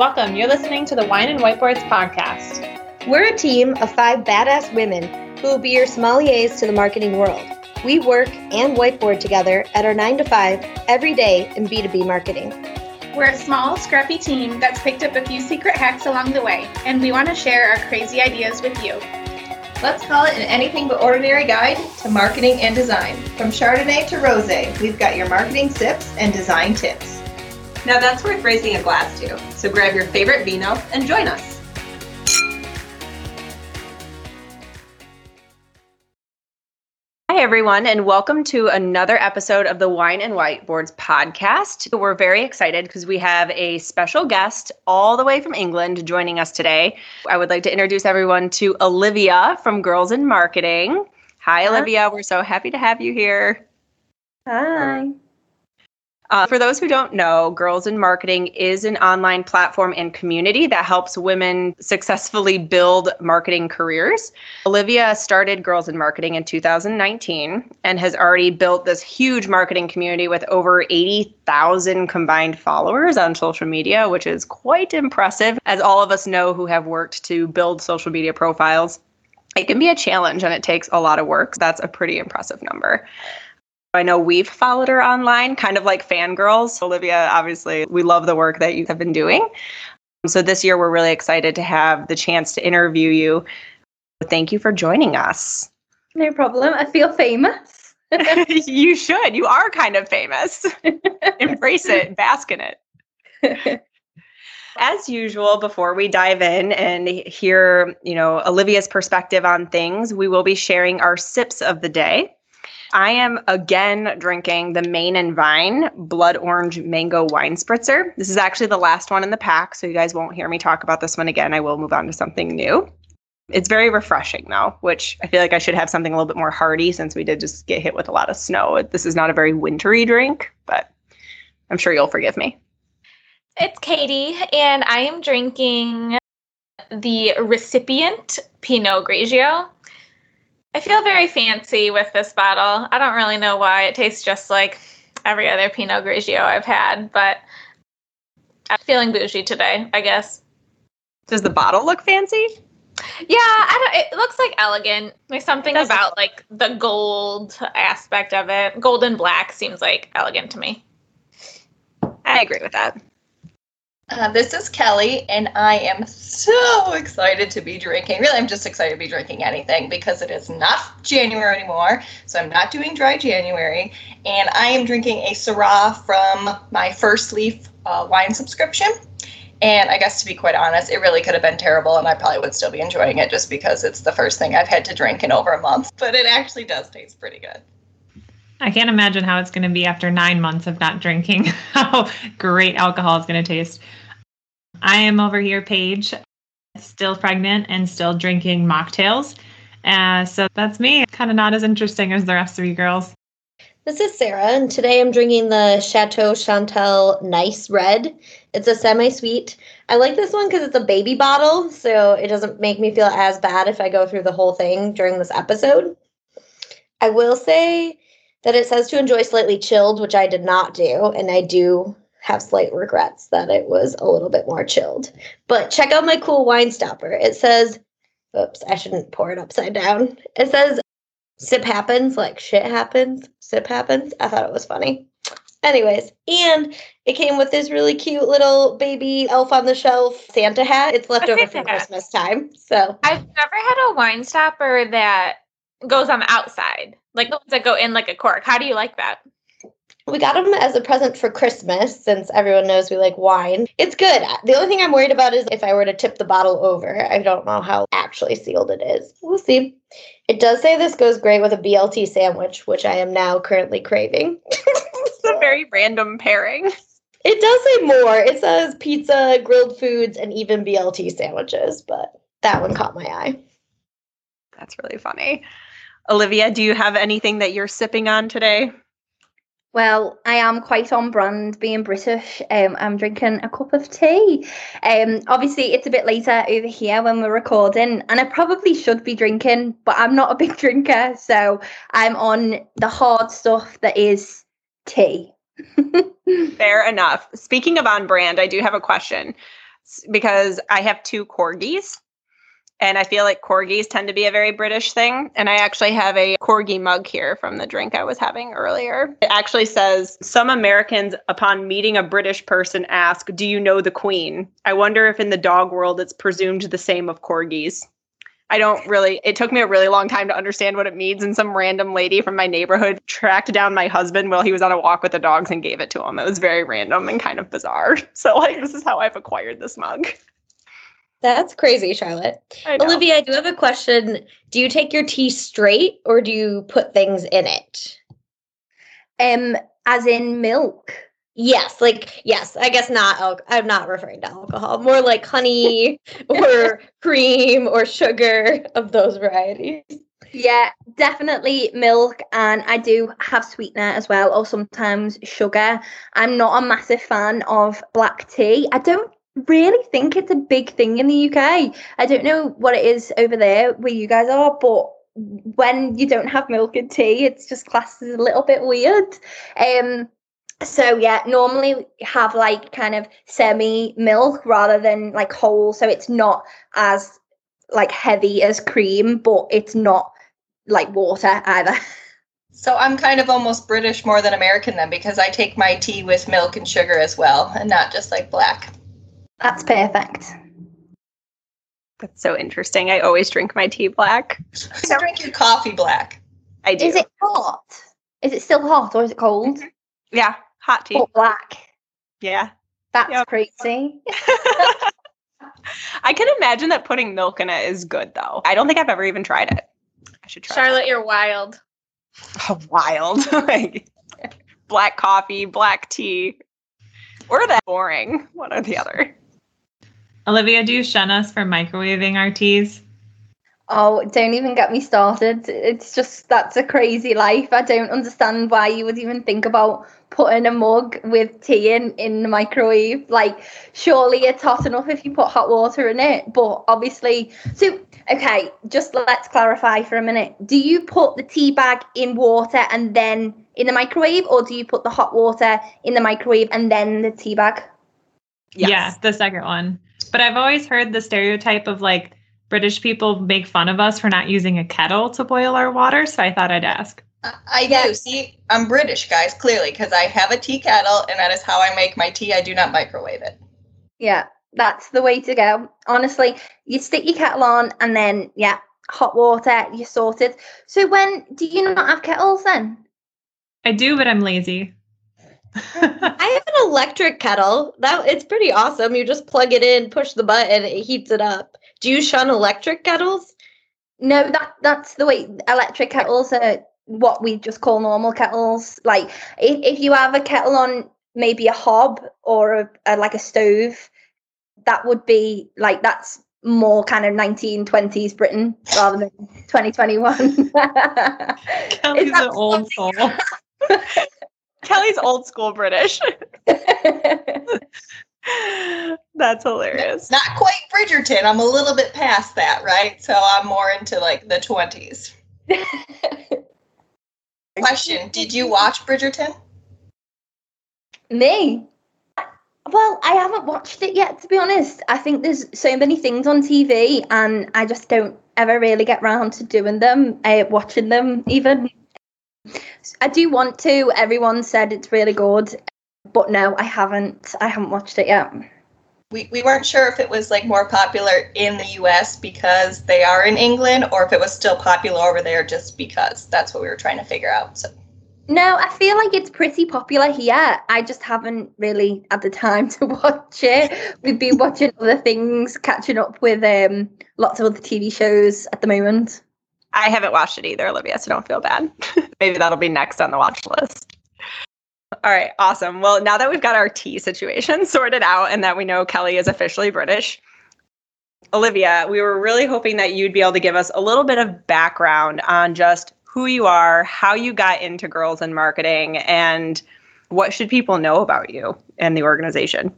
Welcome. You're listening to the Wine and Whiteboards podcast. We're a team of five badass women who will be your sommeliers to the marketing world. We work and whiteboard together at our 9 to 5 every day in B2B marketing. We're a small, scrappy team that's picked up a few secret hacks along the way, and we want to share our crazy ideas with you. Let's call it an anything but ordinary guide to marketing and design. From Chardonnay to Rosé, we've got your marketing tips and design tips. Now that's worth raising a glass to. So grab your favorite vino and join us. Hi, everyone, and welcome to another episode of the Wine and Whiteboards podcast. We're very excited because we have a special guest all the way from England joining us today. I would like to introduce everyone to Olivia from Girls in Marketing. Hi, Hi. Olivia. We're so happy to have you here. Hi. Uh, for those who don't know, Girls in Marketing is an online platform and community that helps women successfully build marketing careers. Olivia started Girls in Marketing in 2019 and has already built this huge marketing community with over 80,000 combined followers on social media, which is quite impressive. As all of us know who have worked to build social media profiles, it can be a challenge and it takes a lot of work. That's a pretty impressive number. I know we've followed her online, kind of like fangirls. Olivia, obviously, we love the work that you have been doing. So this year, we're really excited to have the chance to interview you. Thank you for joining us. No problem. I feel famous. you should. You are kind of famous. Embrace it, bask in it. As usual, before we dive in and hear, you know, Olivia's perspective on things, we will be sharing our sips of the day. I am again drinking the Main and Vine Blood Orange Mango Wine Spritzer. This is actually the last one in the pack, so you guys won't hear me talk about this one again. I will move on to something new. It's very refreshing though, which I feel like I should have something a little bit more hearty since we did just get hit with a lot of snow. This is not a very wintry drink, but I'm sure you'll forgive me. It's Katie, and I am drinking the recipient Pinot Grigio. I feel very fancy with this bottle. I don't really know why. It tastes just like every other Pinot Grigio I've had, but I'm feeling bougie today, I guess. Does the bottle look fancy? Yeah, I don't, it looks like elegant. There's something about like the gold aspect of it. Gold and black seems like elegant to me. I agree with that. Uh, this is Kelly, and I am so excited to be drinking. Really, I'm just excited to be drinking anything because it is not January anymore. So I'm not doing dry January. And I am drinking a Syrah from my First Leaf uh, wine subscription. And I guess to be quite honest, it really could have been terrible, and I probably would still be enjoying it just because it's the first thing I've had to drink in over a month. But it actually does taste pretty good. I can't imagine how it's going to be after nine months of not drinking, how great alcohol is going to taste. I am over here, Paige, still pregnant and still drinking mocktails. Uh, so that's me. Kind of not as interesting as the rest of you girls. This is Sarah, and today I'm drinking the Chateau Chantal Nice Red. It's a semi sweet. I like this one because it's a baby bottle, so it doesn't make me feel as bad if I go through the whole thing during this episode. I will say that it says to enjoy slightly chilled, which I did not do, and I do have slight regrets that it was a little bit more chilled. But check out my cool wine stopper. It says, oops, I shouldn't pour it upside down. It says, sip happens, like shit happens, sip happens. I thought it was funny. Anyways, and it came with this really cute little baby elf on the shelf Santa hat. It's left over from Christmas time. So I've never had a wine stopper that goes on the outside, like the ones that go in like a cork. How do you like that? We got them as a present for Christmas since everyone knows we like wine. It's good. The only thing I'm worried about is if I were to tip the bottle over. I don't know how actually sealed it is. We'll see. It does say this goes great with a BLT sandwich, which I am now currently craving. it's a very random pairing. It does say more. It says pizza, grilled foods, and even BLT sandwiches, but that one caught my eye. That's really funny. Olivia, do you have anything that you're sipping on today? Well, I am quite on brand being British. Um, I'm drinking a cup of tea. Um, obviously, it's a bit later over here when we're recording, and I probably should be drinking, but I'm not a big drinker. So I'm on the hard stuff that is tea. Fair enough. Speaking of on brand, I do have a question. because I have two corgis. And I feel like corgis tend to be a very British thing. And I actually have a corgi mug here from the drink I was having earlier. It actually says Some Americans, upon meeting a British person, ask, Do you know the Queen? I wonder if in the dog world it's presumed the same of corgis. I don't really, it took me a really long time to understand what it means. And some random lady from my neighborhood tracked down my husband while he was on a walk with the dogs and gave it to him. It was very random and kind of bizarre. So, like, this is how I've acquired this mug. That's crazy, Charlotte. I know. Olivia, I do have a question. Do you take your tea straight or do you put things in it? Um, as in milk. Yes, like yes, I guess not. Al- I'm not referring to alcohol. More like honey or cream or sugar of those varieties. Yeah, definitely milk, and I do have sweetener as well, or sometimes sugar. I'm not a massive fan of black tea. I don't really think it's a big thing in the UK. I don't know what it is over there where you guys are, but when you don't have milk and tea, it's just classed as a little bit weird. Um, so yeah, normally have like kind of semi milk rather than like whole, so it's not as like heavy as cream, but it's not like water either. So I'm kind of almost British more than American then because I take my tea with milk and sugar as well and not just like black. That's perfect. That's so interesting. I always drink my tea black. So drink your coffee black. I do. Is it hot? Is it still hot or is it cold? Mm-hmm. Yeah, hot tea. Or black? Yeah. That's Yep. crazy. I can imagine that putting milk in it is good though. I don't think I've ever even tried it. I should try. Charlotte, you're wild. Oh, wild. like black coffee, black tea. Or that boring. One or the other. Olivia, do you shun us for microwaving our teas? Oh, don't even get me started. It's just that's a crazy life. I don't understand why you would even think about putting a mug with tea in in the microwave. Like, surely it's hot enough if you put hot water in it. But obviously, so okay, just let's clarify for a minute. Do you put the tea bag in water and then in the microwave, or do you put the hot water in the microwave and then the tea bag? Yeah, the second one. But I've always heard the stereotype of like British people make fun of us for not using a kettle to boil our water. So I thought I'd ask. I, I Yeah. do. See, I'm British, guys, clearly, because I have a tea kettle and that is how I make my tea. I do not microwave it. Yeah, that's the way to go. Honestly, you stick your kettle on and then, yeah, hot water, you're sorted. So, when do you not have kettles then? I do, but I'm lazy. I have an electric kettle. That it's pretty awesome. You just plug it in, push the button, it heats it up. Do you shun electric kettles? No, that that's the way electric kettles are what we just call normal kettles. Like, if, if you have a kettle on maybe a hob or a, a, like a stove, that would be like that's more kind of 1920s Britain rather than 2021. Kelly's an old soul. Kelly's old school British. That's hilarious. Not quite Bridgerton. I'm a little bit past that, right? So I'm more into like the 20s. Question Did you watch Bridgerton? Me? Well, I haven't watched it yet, to be honest. I think there's so many things on TV, and I just don't ever really get round to doing them, uh, watching them even. I do want to. Everyone said it's really good, but no, I haven't. I haven't watched it yet. We, we weren't sure if it was like more popular in the US because they are in England or if it was still popular over there just because. That's what we were trying to figure out. So No, I feel like it's pretty popular here. I just haven't really had the time to watch it. We've been watching other things, catching up with um, lots of other TV shows at the moment. I haven't watched it either, Olivia, so don't feel bad. Maybe that'll be next on the watch list. All right, awesome. Well, now that we've got our tea situation sorted out and that we know Kelly is officially British, Olivia, we were really hoping that you'd be able to give us a little bit of background on just who you are, how you got into girls in marketing, and what should people know about you and the organization.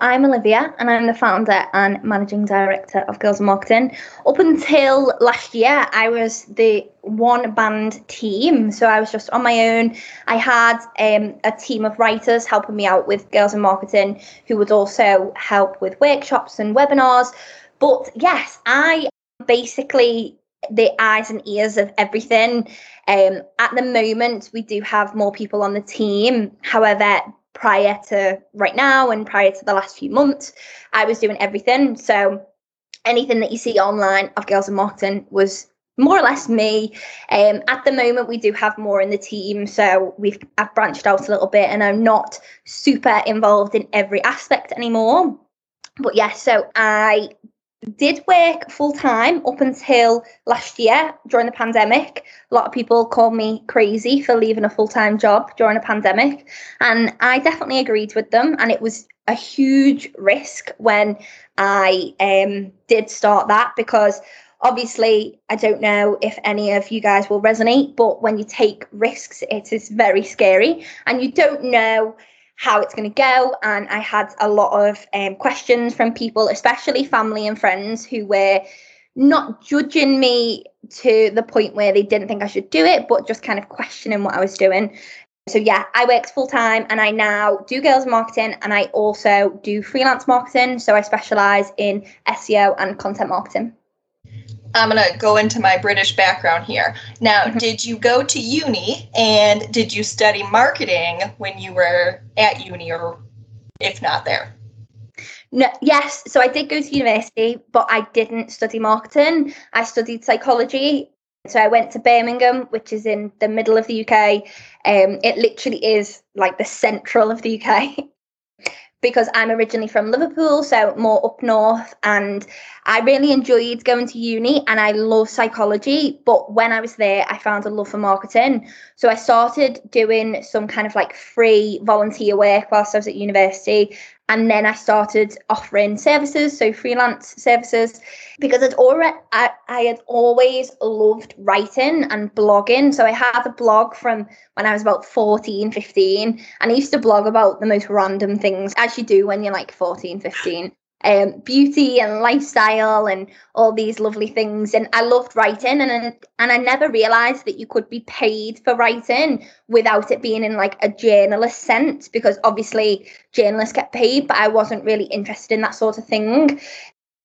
I'm Olivia, and I'm the founder and managing director of Girls in Marketing. Up until last year, I was the one band team, so I was just on my own. I had um, a team of writers helping me out with Girls in Marketing, who would also help with workshops and webinars. But yes, I basically the eyes and ears of everything. Um, at the moment, we do have more people on the team. However, prior to right now and prior to the last few months, I was doing everything. So anything that you see online of Girls in Marketing was more or less me. Um, at the moment, we do have more in the team, so we've I've branched out a little bit, and I'm not super involved in every aspect anymore. But yes, yeah, so I did work full time up until last year during the pandemic. A lot of people called me crazy for leaving a full time job during a pandemic. And I definitely agreed with them. And it was a huge risk when I um, did start that because obviously I don't know if any of you guys will resonate, but when you take risks, it is very scary and you don't know how it's going to go. And I had a lot of um, questions from people, especially family and friends, who were not judging me to the point where they didn't think I should do it, but just kind of questioning what I was doing. So yeah, I worked full time and I now do girls marketing and I also do freelance marketing. So I specialize in SEO and content marketing. I'm going to go into my British background here. Now, mm-hmm. did you go to uni and did you study marketing when you were at uni or if not there? No, yes, so I did go to university, but I didn't study marketing. I studied psychology. So I went to Birmingham, which is in the middle of the UK. Um, it literally is like the central of the UK. because I'm originally from Liverpool, so more up north. And I really enjoyed going to uni and I love psychology. But when I was there, I found a love for marketing. So I started doing some kind of like free volunteer work whilst I was at university. And then I started offering services, so freelance services, because I'd already I, I had always loved writing and blogging. So I had a blog from when I was about 14, 15, and I used to blog about the most random things, as you do when you're like 14, 15 um, beauty and lifestyle and all these lovely things. And I loved writing, and and I never realized that you could be paid for writing without it being in like a journalist sense, because obviously journalists get paid, but I wasn't really interested in that sort of thing.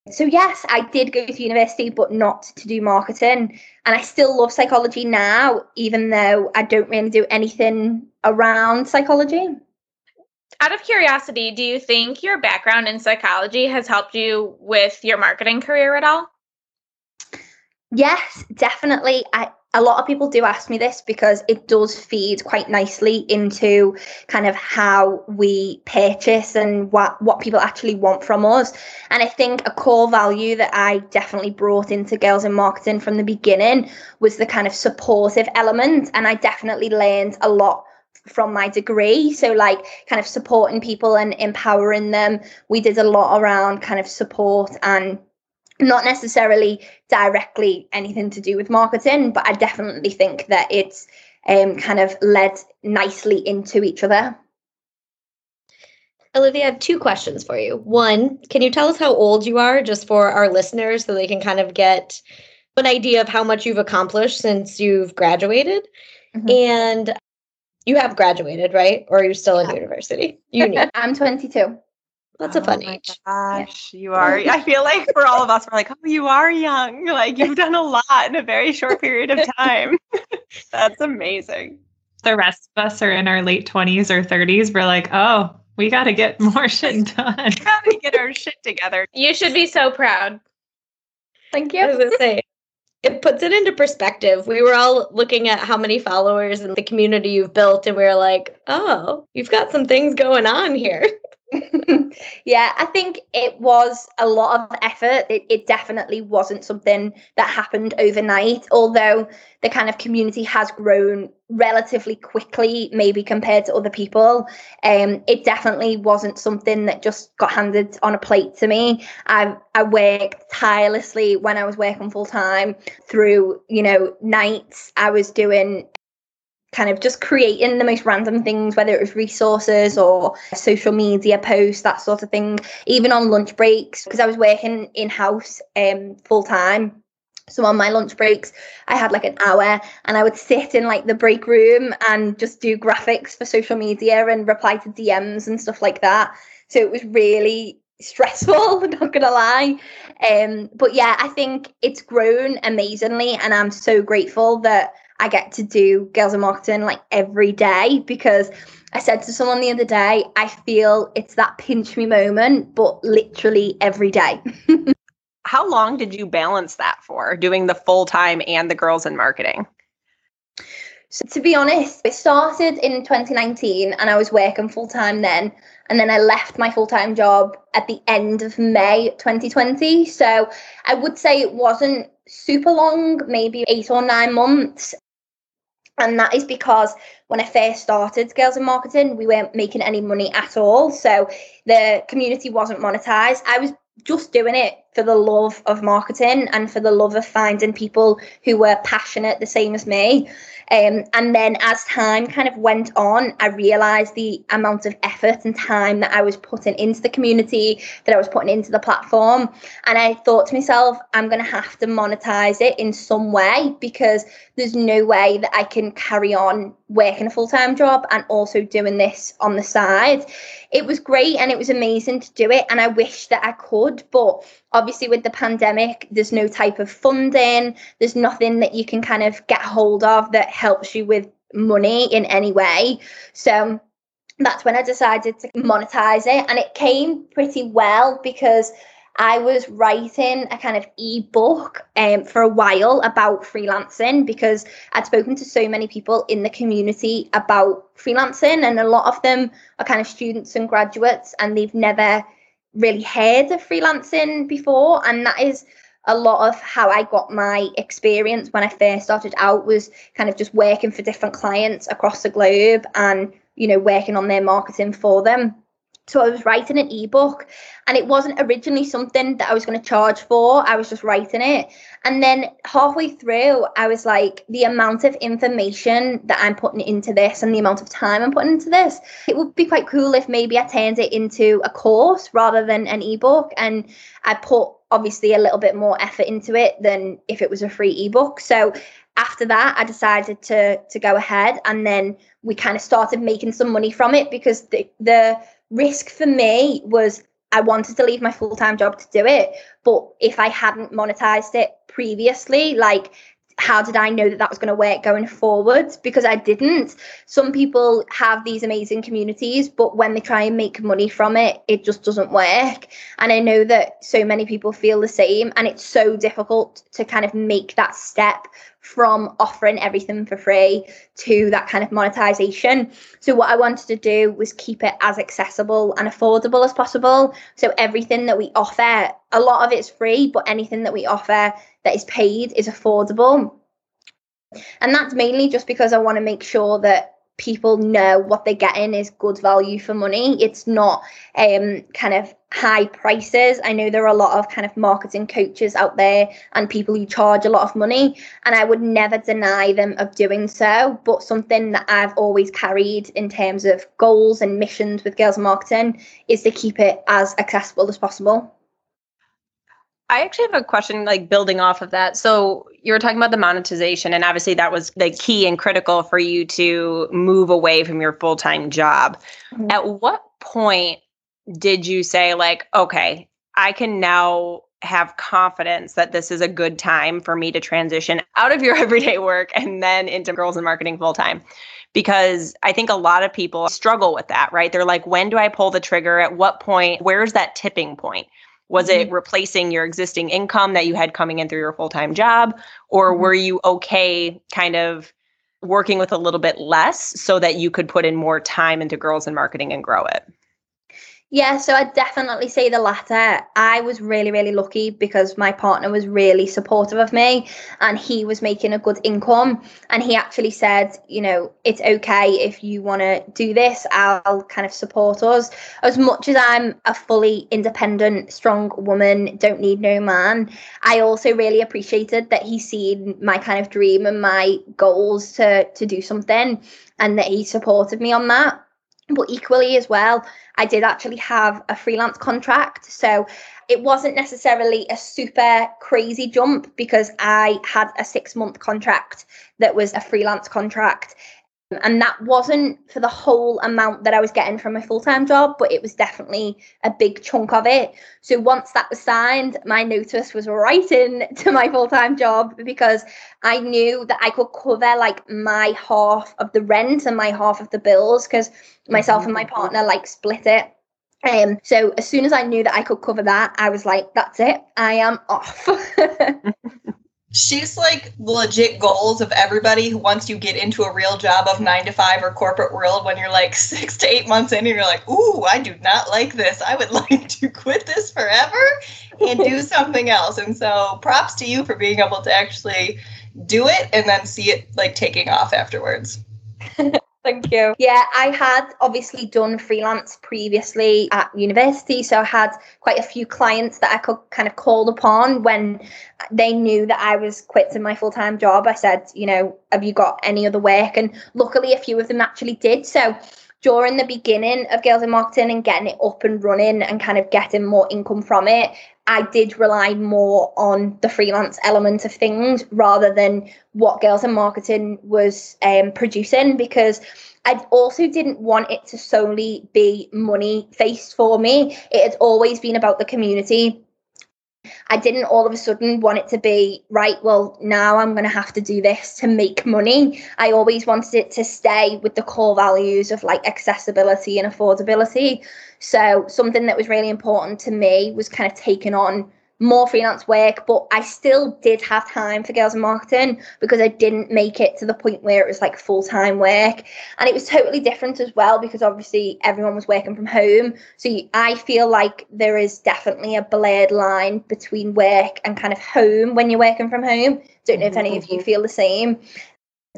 So yes, I did go to university, but not to do marketing. And I still love psychology now, even though I don't really do anything around psychology out of curiosity, do you think your background in psychology has helped you with your marketing career at all? Yes, definitely. I, a lot of people do ask me this because it does feed quite nicely into kind of how we purchase and what what people actually want from us. And I think a core value that I definitely brought into girls in marketing from the beginning was the kind of supportive element and I definitely learned a lot from my degree. So, like, kind of supporting people and empowering them. We did a lot around kind of support and not necessarily directly anything to do with marketing, but I definitely think that it's um, kind of led nicely into each other. Olivia, I have two questions for you. One, can you tell us how old you are just for our listeners so they can kind of get an idea of how much you've accomplished since you've graduated? Mm-hmm. And you have graduated, right? Or are you still yeah. in university? Uni. I'm 22. That's a fun oh age. Gosh, you are. I feel like for all of us, we're like, oh, you are young. Like you've done a lot in a very short period of time. That's amazing. The rest of us are in our late 20s or 30s. We're like, oh, we got to get more shit done. got to get our shit together. You should be so proud. Thank you. I was going to say, it puts it into perspective. We were all looking at how many followers and the community you've built, and we were like, oh, you've got some things going on here. yeah, I think it was a lot of effort. It, it, definitely wasn't something that happened overnight, although the kind of community has grown relatively quickly, maybe compared to other people. Um, it definitely wasn't something that just got handed on a plate to me. I I worked tirelessly when I was working full time through, you know, nights. I was doing kind of just creating the most random things, whether it was resources or social media posts, that sort of thing, even on lunch breaks, because I was working in house um, full time. So on my lunch breaks, I had like an hour and I would sit in like the break room and just do graphics for social media and reply to DMs and stuff like that. So it was really stressful, not gonna lie. Um, but yeah, I think it's grown amazingly and I'm so grateful that I get to do girls in marketing like every day because I said to someone the other day, I feel it's that pinch me moment, but literally every day. How long did you balance that for doing the full time and the girls in marketing? So to be honest, it started in 2019 and I was working full time then. And then I left my full time job at the end of May 2020. So I would say it wasn't super long, maybe eight or nine months. And that is because when I first started Girls in Marketing, we weren't making any money at all. So the community wasn't monetized. I was just doing it for the love of marketing and for the love of finding people who were passionate the same as me. Um, and then as time kind of went on, I realized the amount of effort and time that I was putting into the community, that I was putting into the platform. And I thought to myself, I'm going to have to monetize it in some way because there's no way that I can carry on working a full time job and also doing this on the side. It was great and it was amazing to do it. And I wish that I could, but obviously with the pandemic there's no type of funding there's nothing that you can kind of get hold of that helps you with money in any way so that's when i decided to monetize it and it came pretty well because I was writing a kind of ebook um, for a while about freelancing because I'd spoken to so many people in the community about freelancing, and a lot of them are kind of students and graduates, and they've never really heard of freelancing before. And that is a lot of how I got my experience when I first started out was kind of just working for different clients across the globe and you know working on their marketing for them so I was writing an ebook and it wasn't originally something that I was going to charge for. I was just writing it. And then halfway through, I was like, the amount of information that I'm putting into this and the amount of time I'm putting into this, it would be quite cool if maybe I turned it into a course rather than an ebook. And I put obviously a little bit more effort into it than if it was a free ebook. So after that, I decided to to go ahead and then we kind of started making some money from it because the the risk for me was I wanted to leave my full time job to do it. But if I hadn't monetized it previously, like, how did I know that that was going to work going forward? Because I didn't. Some people have these amazing communities, but when they try and make money from it, it just doesn't work. And I know that so many people feel the same. And it's so difficult to kind of make that step from offering everything for free to that kind of monetization. So, what I wanted to do was keep it as accessible and affordable as possible. So, everything that we offer, a lot of it's free, but anything that we offer that is paid is affordable. And that's mainly just because I want to make sure that people know what they're getting is good value for money. It's not um, kind of high prices. I know there are a lot of kind of marketing coaches out there and people who charge a lot of money, and I would never deny them of doing so. But something that I've always carried in terms of goals and missions with Girls Marketing is to keep it as accessible as possible. I actually have a question like building off of that. So you were talking about the monetization, and obviously that was the key and critical for you to move away from your full time job. Mm-hmm. At what point did you say, like, okay, I can now have confidence that this is a good time for me to transition out of your everyday work and then into girls in marketing full time? Because I think a lot of people struggle with that, right? They're like, when do I pull the trigger? At what point? Where's that tipping point? Was mm-hmm. it replacing your existing income that you had coming in through your full time job? Or mm-hmm. were you okay kind of working with a little bit less so that you could put in more time into girls and marketing and grow it? Yeah, so I'd definitely say the latter. I was really, really lucky because my partner was really supportive of me and he was making a good income. And he actually said, you know, it's okay if you want to do this, I'll kind of support us. As much as I'm a fully independent, strong woman, don't need no man, I also really appreciated that he seen my kind of dream and my goals to, to do something and that he supported me on that. But equally as well, I did actually have a freelance contract. So it wasn't necessarily a super crazy jump because I had a six month contract that was a freelance contract. And that wasn't for the whole amount that I was getting from my full time job, but it was definitely a big chunk of it. So once that was signed, my notice was right in to my full time job because I knew that I could cover like my half of the rent and my half of the bills because myself and my mm-hmm. partner like split it. Um, so as soon as I knew that I could cover that, I was like, that's it, I am off. she's like legit goals of everybody who once you get into a real job of nine to five or corporate world when you're like six to eight months in and you're like ooh i do not like this. I would like to quit this forever and do something else. And so props to you for being able to actually do it and then see it like taking off afterwards Thank you. Yeah, I had obviously done freelance previously at university. So I had quite a few clients that I could kind of call upon when they knew that I was quitting my full time job. I said, you know, have you got any other work? And luckily, a few of them actually did. So during the beginning of Girls in Marketing and getting it up and running and kind of getting more income from it, I did rely more on the freelance element of things rather than what Girls in Marketing was um, producing because I also didn't want it to solely be money faced for me. It had always been about the community I didn't all of a sudden want it to be right. Well, now I'm going to have to do this to make money. I always wanted it to stay with the core values of like accessibility and affordability. So, something that was really important to me was kind of taking on more freelance work, but I still did have time for girls in marketing because I didn't make it to the point where it was like full time work. And it was totally different as well because obviously everyone was working from home. So I feel like there is definitely a blurred line between work and kind of home when you're working from home. Don't know if any of you mm-hmm. feel the same.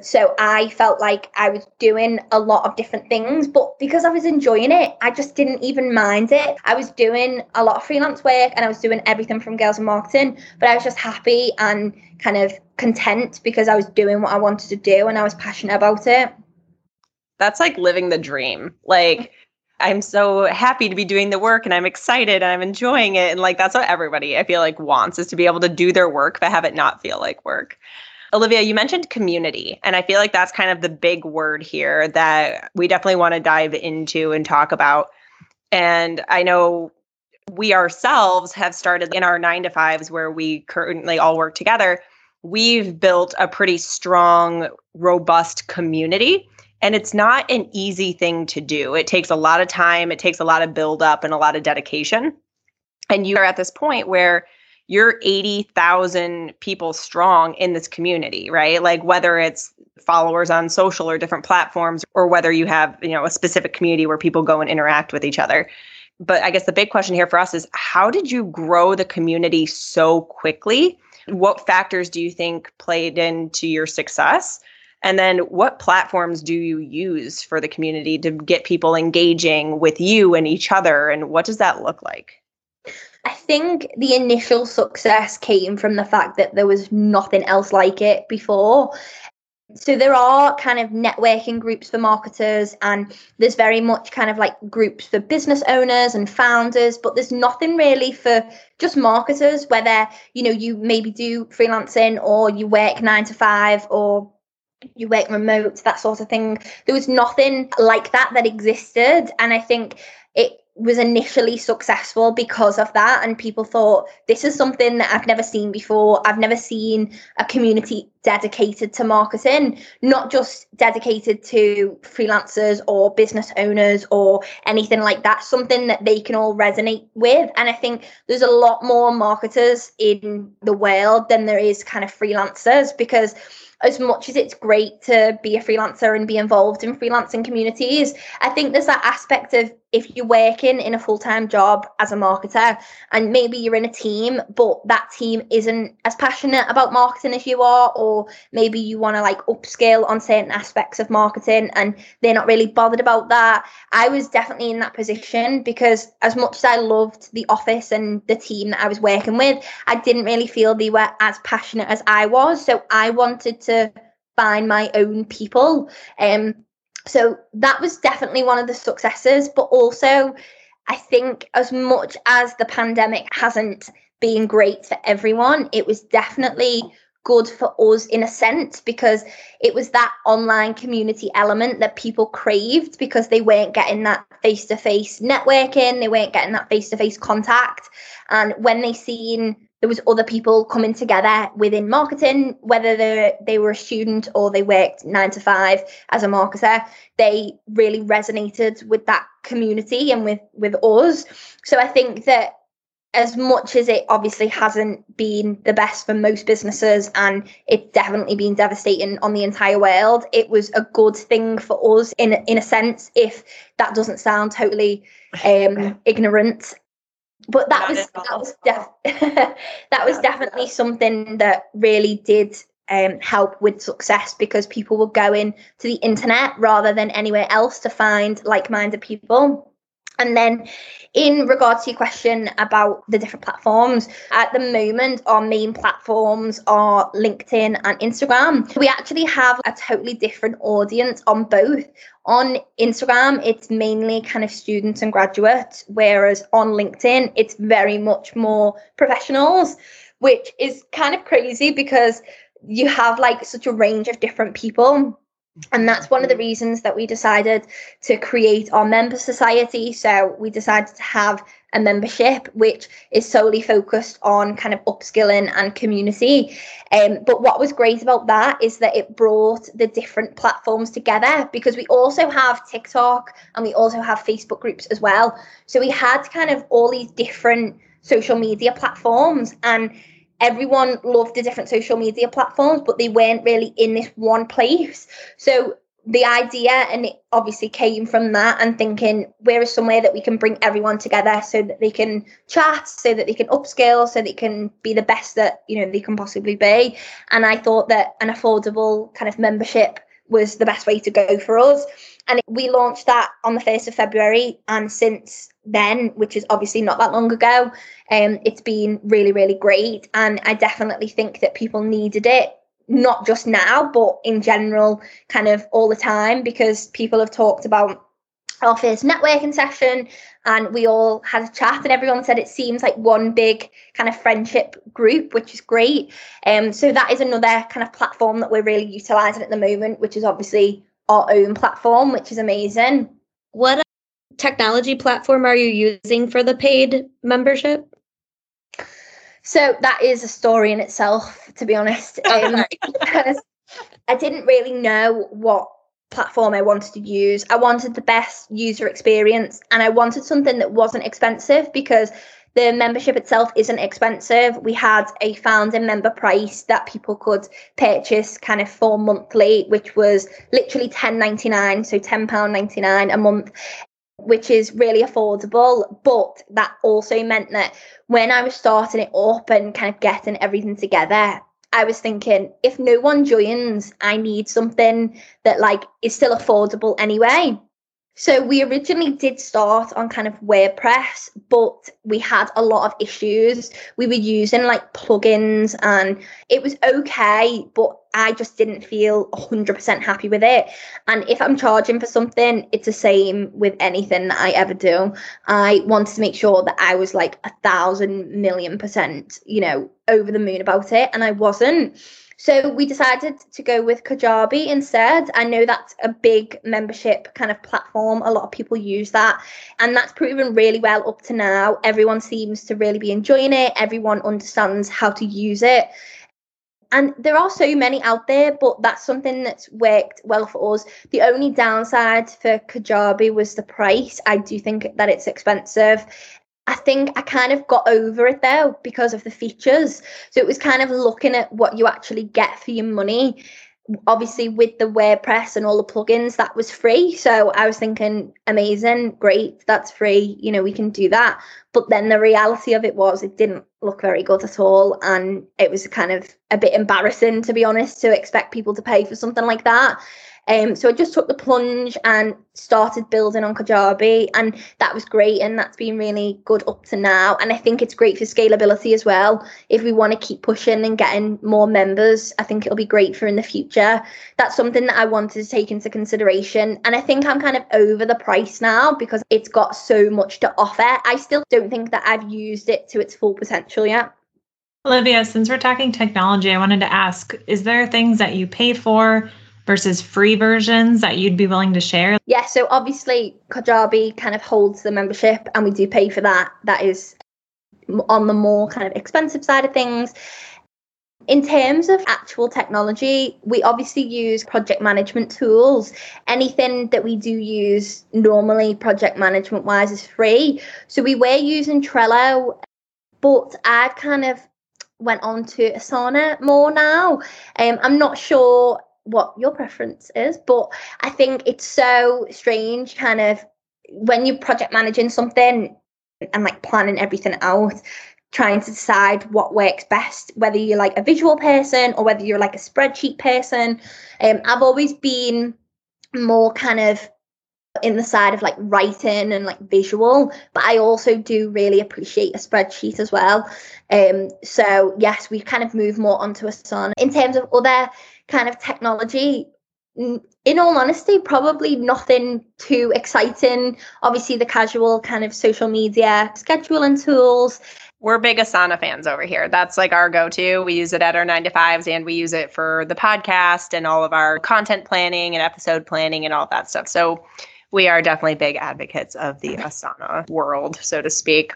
So I felt like I was doing a lot of different things, but because I was enjoying it, I just didn't even mind it. I was doing a lot of freelance work and I was doing everything from girls in marketing, but I was just happy and kind of content because I was doing what I wanted to do and I was passionate about it. That's like living the dream. Like, I'm so happy to be doing the work and I'm excited and I'm enjoying it. And like, that's what everybody I feel like wants is to be able to do their work, but have it not feel like work. Olivia, you mentioned community, and I feel like that's kind of the big word here that we definitely want to dive into and talk about. And I know we ourselves have started in our nine to fives where we currently all work together. We've built a pretty strong, robust community. And it's not an easy thing to do. It takes a lot of time, it takes a lot of build up and a lot of dedication. And you are at this point where you're 80,000 people strong in this community, right? Like whether it's followers on social or different platforms or whether you have, you know, a specific community where people go and interact with each other. But I guess the big question here for us is how did you grow the community so quickly? What factors do you think played into your success? And then what platforms do you use for the community to get people engaging with you and each other? And what does that look like? I think the initial success came from the fact that there was nothing else like it before. So there are kind of networking groups for marketers, and there's very much kind of like groups for business owners and founders, but there's nothing really for just marketers, whether you know you maybe do freelancing or you work nine to five or you work remote, that sort of thing. There was nothing like that that existed. And I think it was initially successful because of that and people thought this is something that I've never seen before. I've never seen a community dedicated to marketing not just dedicated to freelancers or business owners or anything like that. Something that they can all resonate with and I think there's a lot more marketers in the world than there is kind of freelancers because as much as it's great to be a freelancer and be involved in freelancing communities, I think there's that aspect of if you're working in a full-time job as a marketer and maybe you're in a team but that team isn't as passionate about marketing as you are or maybe you want to like upskill on certain aspects of marketing and they're not really bothered about that i was definitely in that position because as much as i loved the office and the team that i was working with i didn't really feel they were as passionate as i was. So i wanted to find my own people um so that was definitely one of the successes but also i think as much as the pandemic hasn't been great for everyone it was definitely good for us in a sense because it was that online community element that people craved because they weren't getting that face-to-face networking they weren't getting that face-to-face contact. And when they seen there was other people coming together within marketing, whether they they were a student or they worked nine to five as a marketer. They really resonated with that community and with with us. So I think that as much as it obviously hasn't been the best for most businesses and it's definitely been devastating on the entire world, it was a good thing for us in in a sense. If that doesn't sound totally um, ignorant, but that was that was def- that was definitely something that really did um, help with success because people were going to the internet rather than anywhere else to find like-minded people. And then, in regards to your question about the different platforms, at the moment, our main platforms are LinkedIn and Instagram. We actually have a totally different audience on both. On Instagram, it's mainly kind of students and graduates, whereas on LinkedIn, it's very much more professionals, which is kind of crazy because you have like such a range of different people and that's one of the reasons that we decided to create our member society. So we decided to have a membership which is solely focused on kind of upskilling and community. Um, but what was great about that is that it brought the different platforms together because we also have TikTok and we also have Facebook groups as well. So we had kind of all these different social media platforms and everyone loved the different social media platforms, but they weren't really in this one place. So the idea and it obviously came from that and thinking where is somewhere that we can bring everyone together so that they can chat so that they can upskill so they can be the best that you know they can possibly be and i thought that an affordable kind of membership was the best way to go for us and we launched that on the 1st of february and since then which is obviously not that long ago um, it's been really, really great. And I definitely think that people needed it, not just now, but in general, kind of all the time, because people have talked about our first networking session and we all had a chat and everyone said it seems like one big kind of friendship group which is great um so that is another kind of platform that we're really utilizing at the moment which is obviously our own platform which is amazing what technology platform are you using for the paid membership so that is a story in itself, to be honest. Um, because I didn't really know what platform I wanted to use. I wanted the best user experience and I wanted something that wasn't expensive because the membership itself isn't expensive. We had a founding member price that people could purchase kind of for monthly, which was literally ten ninety nine, so ten pound ninety nine a month which is really affordable. But that also meant that when I was starting it up and kind of getting everything together, I was thinking if no one joins, I need something that like is still affordable anyway. So we originally did start on kind of WordPress, but we had a lot of issues. We were using like plugins and it was okay, but I just didn't feel 100% happy with it. And if I'm charging for something, it's the same with anything that I ever do. I wanted to make sure that I was like a thousand million percent, you know, over the moon about it. And I wasn't. So we decided to go with Kajabi instead. I know that's a big membership kind of platform. A lot of people use that. And that's proven really well up to now. Everyone seems to really be enjoying it. Everyone understands how to use it. And there are so many out there, but that's something that's worked well for us. The only downside for Kajabi was the price. I do think that it's expensive. I think I kind of got over it though because of the features. So it was kind of looking at what you actually get for your money. obviously with the WordPress and all the plugins, that was free. So I was thinking, amazing, great, that's free. You know, we can do that. But then the reality of it was it didn't look very good at all. And it was kind of a bit embarrassing, to be honest, to expect people to pay for something like that. Um, so I just took the plunge and started building on Kajabi, and that was great, and that's been really good up to now. And I think it's great for scalability as well. If we want to keep pushing and getting more members, I think it'll be great for in the future. That's something that I wanted to take into consideration, and I think I'm kind of over the price now because it's got so much to offer. I still don't think that I've used it to its full potential yet. Olivia, since we're talking technology, I wanted to ask is there things that you pay for versus free versions that you'd be willing to share? Yeah, so obviously Kajabi kind of holds the membership and we do pay for that. That is on the more kind of expensive side of things. In terms of actual technology, we obviously use project management tools. Anything that we do use normally, project management wise, is free. So we were using Trello, but I've kind of went on to Asana more now. Um, I'm not sure what your preference is, but I think it's so strange kind of when you're project managing something and like planning everything out, trying to decide what works best, whether you're like a visual person or whether you're like a spreadsheet person. Um, I've always been more kind of in the side of like writing and like visual, but I also do really appreciate a spreadsheet as well. Um, so yes, we kind of move more onto Asana. In terms of other kind of technology in all honesty, probably nothing too exciting. Obviously, the casual kind of social media scheduling tools. We're big Asana fans over here. That's like our go to. We use it at our nine to fives and we use it for the podcast and all of our content planning and episode planning and all that stuff. So we are definitely big advocates of the Asana world, so to speak.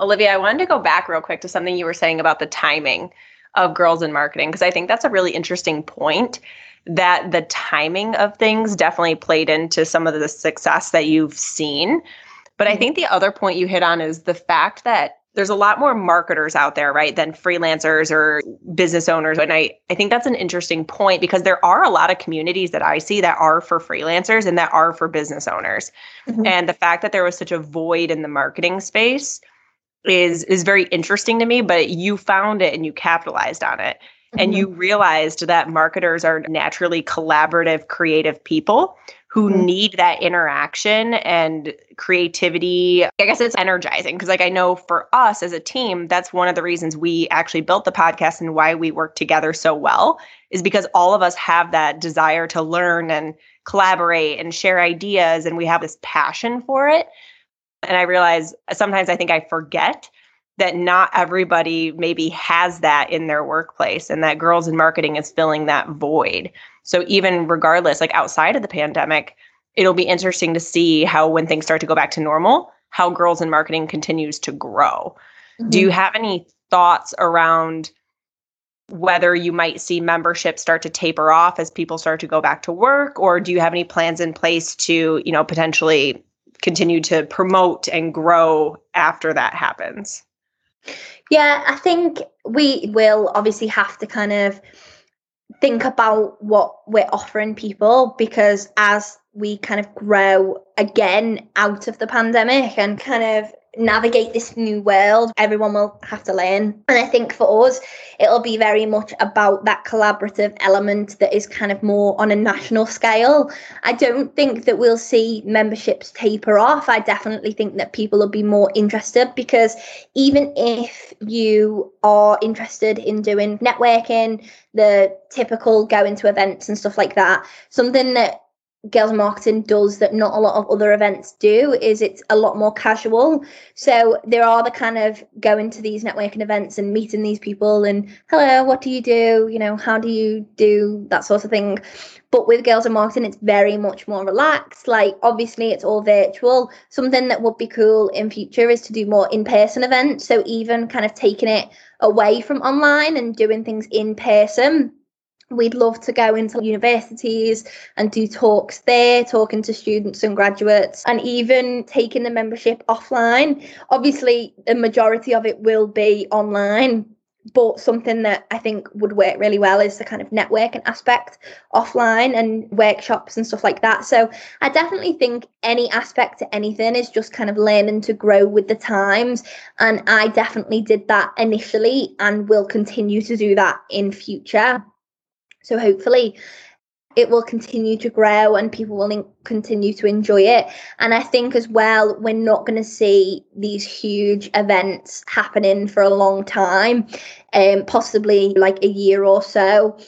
Olivia, I wanted to go back real quick to something you were saying about the timing of girls in marketing because I think that's a really interesting point that the timing of things definitely played into some of the success that you've seen. But I mm-hmm. think the other point you hit on is the fact that there's a lot more marketers out there, right, than freelancers or business owners. And I, I think that's an interesting point because there are a lot of communities that I see that are for freelancers and that are for business owners. Mm-hmm. And the fact that there was such a void in the marketing space is is very interesting to me but you found it and you capitalized on it mm-hmm. and you realized that marketers are naturally collaborative creative people who mm-hmm. need that interaction and creativity i guess it's energizing because like i know for us as a team that's one of the reasons we actually built the podcast and why we work together so well is because all of us have that desire to learn and collaborate and share ideas and we have this passion for it and I realize sometimes I think I forget that not everybody maybe has that in their workplace and that girls in marketing is filling that void. So even regardless, like outside of the pandemic, it'll be interesting to see how when things start to go back to normal, how girls in marketing continues to grow. Mm-hmm. Do you have any thoughts around whether you might see membership start to taper off as people start to go back to work or do you have any plans in place to, you know, potentially continue to promote and grow after that happens? Yeah, I think we will obviously have to kind of think about what we're offering people because as we kind of grow again out of the pandemic and kind of navigate this new world, everyone will have to learn. And I think for us, it'll be very much about that collaborative element that is kind of more on a national scale. I don't think that we'll see memberships taper off. I definitely think that people will be more interested because even if you are interested in doing networking, the typical going to events and stuff like that, something that girls marketing does that not a lot of other events do is it's a lot more casual. So there are the kind of going to these networking events and meeting these people and hello what do you do? You know how do you do? that sort of thing. But with girls in marketing it's very much more relaxed. Like obviously it's all virtual. Something that would be cool in future is to do more in-person events. So even kind of taking it away from online and doing things in person We'd love to go into universities and do talks there, talking to students and graduates, and even taking the membership offline. Obviously, the majority of it will be online, but something that I think would work really well is the kind of networking aspect offline and workshops and stuff like that. So I definitely think any aspect to anything is just kind of learning to grow with the times. And I definitely did that initially and will continue to do that in future. So hopefully it will continue to grow and people will in- continue to enjoy it. And I think as well, we're not going to see these huge events happening for a long time, um, possibly like a year or so.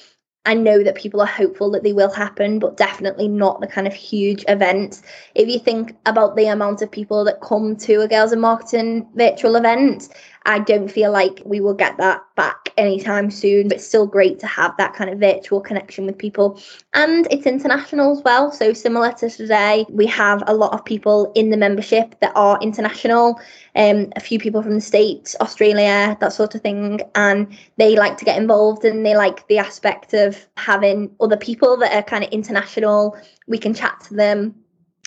I know that people are hopeful that they will happen, but definitely not the kind of huge events. If you think about the amount of people that come to a Girls in Marketing virtual event, I don't feel like we will get that back anytime soon. But it's still great to have that kind of virtual connection with people. And it's international as well. So, similar to today, we have a lot of people in the membership that are international, um, a few people from the States, Australia, that sort of thing. And they like to get involved and they like the aspect of having other people that are kind of international. We can chat to them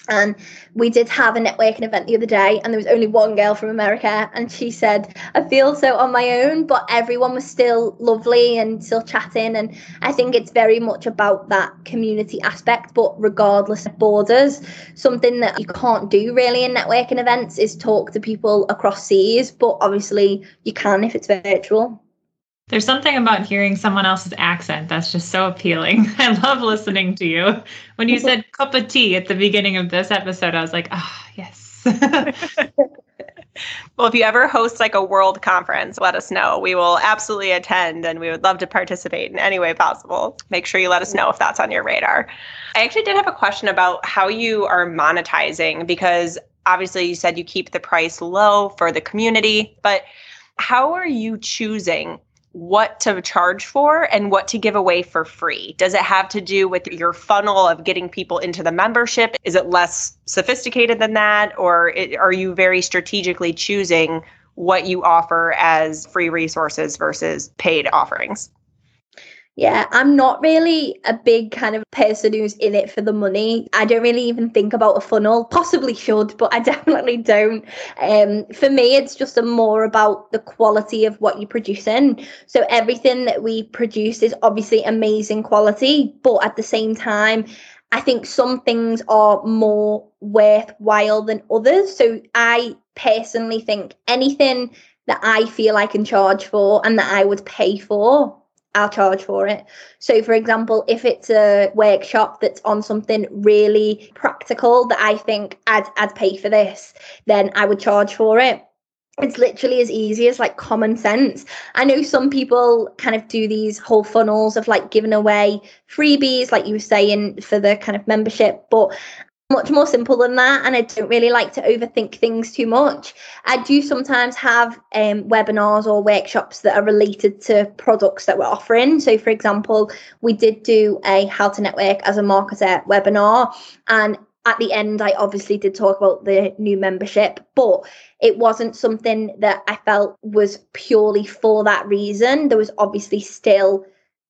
and we did have a networking event the other day, and there was only one girl from America, and she said, I feel so on my own, but everyone was still lovely and still chatting. And I think it's very much about that community aspect, but regardless of borders, something that you can't do really in networking events is talk to people across seas, but obviously you can if it's virtual. There's something about hearing someone else's accent that's just so appealing. I love listening to you. When you said cup of tea at the beginning of this episode, I was like, ah, oh, yes. well, if you ever host like a world conference, let us know. We will absolutely attend and we would love to participate in any way possible. Make sure you let us know if that's on your radar. I actually did have a question about how you are monetizing because obviously you said you keep the price low for the community, but how are you choosing what to charge for and what to give away for free? Does it have to do with your funnel of getting people into the membership? Is it less sophisticated than that? Or it, are you very strategically choosing what you offer as free resources versus paid offerings? Yeah, I'm not really a big kind of person who's in it for the money. I don't really even think about a funnel. Possibly should, but I definitely don't. Um, for me, it's just a more about the quality of what you're producing. So everything that we produce is obviously amazing quality, but at the same time, I think some things are more worthwhile than others. So I personally think anything that I feel I can charge for and that I would pay for I'll charge for it. So, for example, if it's a workshop that's on something really practical that I think I'd, I'd pay for this, then I would charge for it. It's literally as easy as like common sense. I know some people kind of do these whole funnels of like giving away freebies, like you were saying, for the kind of membership, but much more simple than that and i don't really like to overthink things too much. I do sometimes have um, webinars or workshops that are related to products that we're offering. So for example we did do a how to network as a marketer webinar and at the end i obviously did talk about the new membership but it wasn't something that i felt was purely for that reason. There was obviously still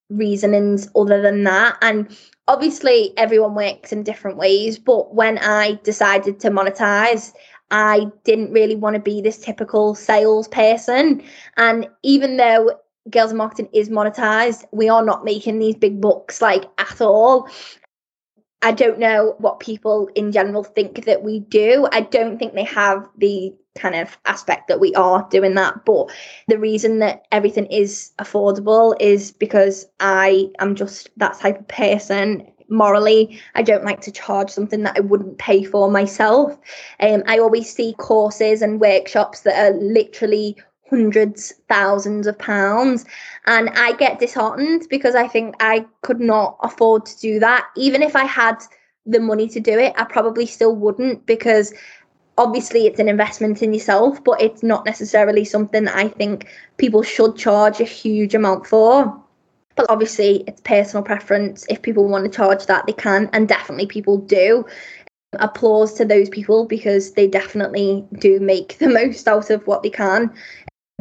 reasonings other than that and obviously everyone works in different ways but when i decided to monetize i didn't really want to be this typical salesperson. And even though girls marketing is monetized we are not making these big bucks like at all. I don't know what people in general think that we do. I don't think they have the kind of aspect that we are doing that. But the reason that everything is affordable is because I am just that type of person. Morally, I don't like to charge something that I wouldn't pay for myself. Um, I always see courses and workshops that are literally hundreds, thousands of pounds. And I get disheartened because I think I could not afford to do that. Even if I had the money to do it, I probably still wouldn't because obviously it's an investment in yourself, but it's not necessarily something that I think people should charge a huge amount for. But obviously, it's personal preference. If people want to charge that, they can, and definitely people do. Applause to those people because they definitely do make the most out of what they can.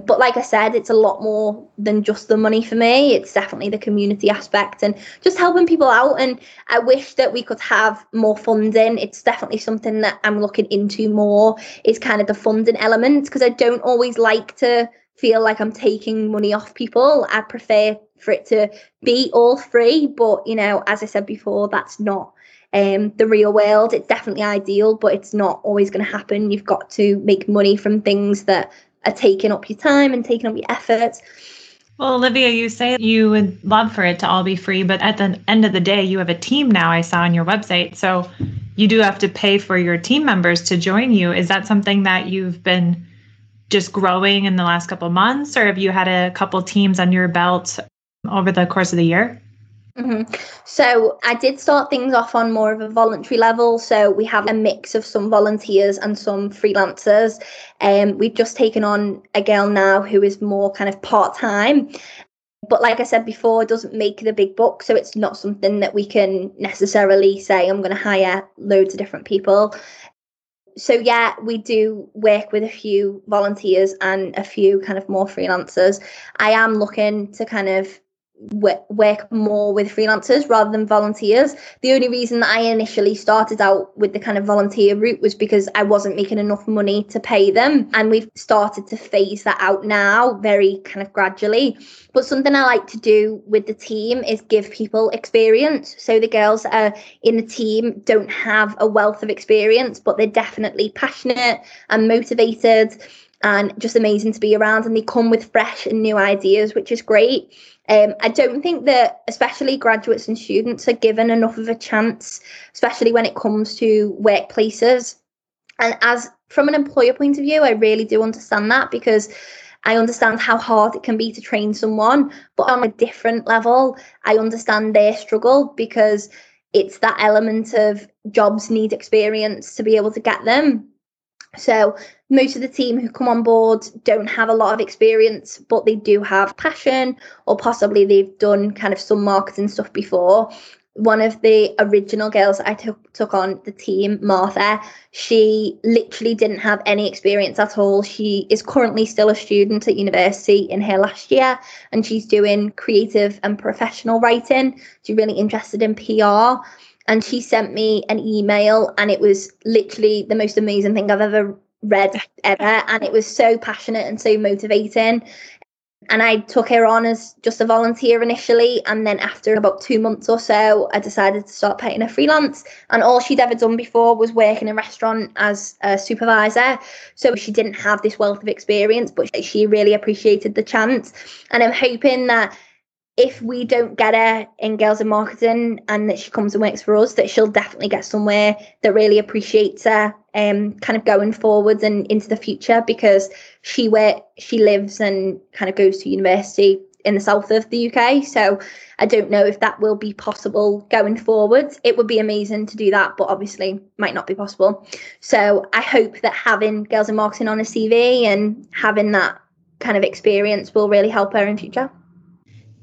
But like I said, it's a lot more than just the money for me. It's definitely the community aspect and just helping people out. And I wish that we could have more funding. It's definitely something that I'm looking into more is kind of the funding element because I don't always like to feel like I'm taking money off people. I prefer for it to be all free, but you know, as I said before, that's not um, the real world. It's definitely ideal, but it's not always going to happen. You've got to make money from things that are taking up your time and taking up your effort. Well, Olivia, you say you would love for it to all be free, but at the end of the day, you have a team now, I saw on your website. So you do have to pay for your team members to join you. Is that something that you've been just growing in the last couple months, or have you had a couple teams on your belt over the course of the year? Mm-hmm. So I did start things off on more of a voluntary level. So we have a mix of some volunteers and some freelancers. And um, we've just taken on a girl now who is more kind of part time. But like I said before, it doesn't make the big bucks. So it's not something that we can necessarily say, I'm going to hire loads of different people. So yeah, we do work with a few volunteers and a few kind of more freelancers. I am looking to kind of work more with freelancers rather than volunteers. The only reason that I initially started out with the kind of volunteer route was because I wasn't making enough money to pay them. And we've started to phase that out now very kind of gradually. But something I like to do with the team is give people experience. So the girls are in the team don't have a wealth of experience, but they're definitely passionate and motivated and just amazing to be around. And they come with fresh and new ideas, which is great. Um, I don't think that, especially graduates and students, are given enough of a chance, especially when it comes to workplaces. And as from an employer point of view, I really do understand that because I understand how hard it can be to train someone. But on a different level, I understand their struggle because it's that element of jobs need experience to be able to get them. So most of the team who come on board don't have a lot of experience, but they do have passion, or possibly they've done kind of some marketing stuff before. One of the original girls I took took on the team, Martha, she literally didn't have any experience at all. She is currently still a student at university in her last year, and she's doing creative and professional writing. She's really interested in PR and she sent me an email and it was literally the most amazing thing I've ever read ever. And it was so passionate and so motivating. And I took her on as just a volunteer initially. And then after about 2 months or so I decided to start paying her freelance. And all she'd ever done before was work in a restaurant as a supervisor. So she didn't have this wealth of experience but she really appreciated the chance. And I'm hoping that if we don't get her in girls in marketing and that she comes and works for us, that she'll definitely get somewhere that really appreciates her um kind of going forwards and into the future because she where she lives and kind of goes to university in the south of the UK. So I don't know if that will be possible going forwards. It would be amazing to do that, but obviously might not be possible. So I hope that having girls in marketing on a CV and having that kind of experience will really help her in future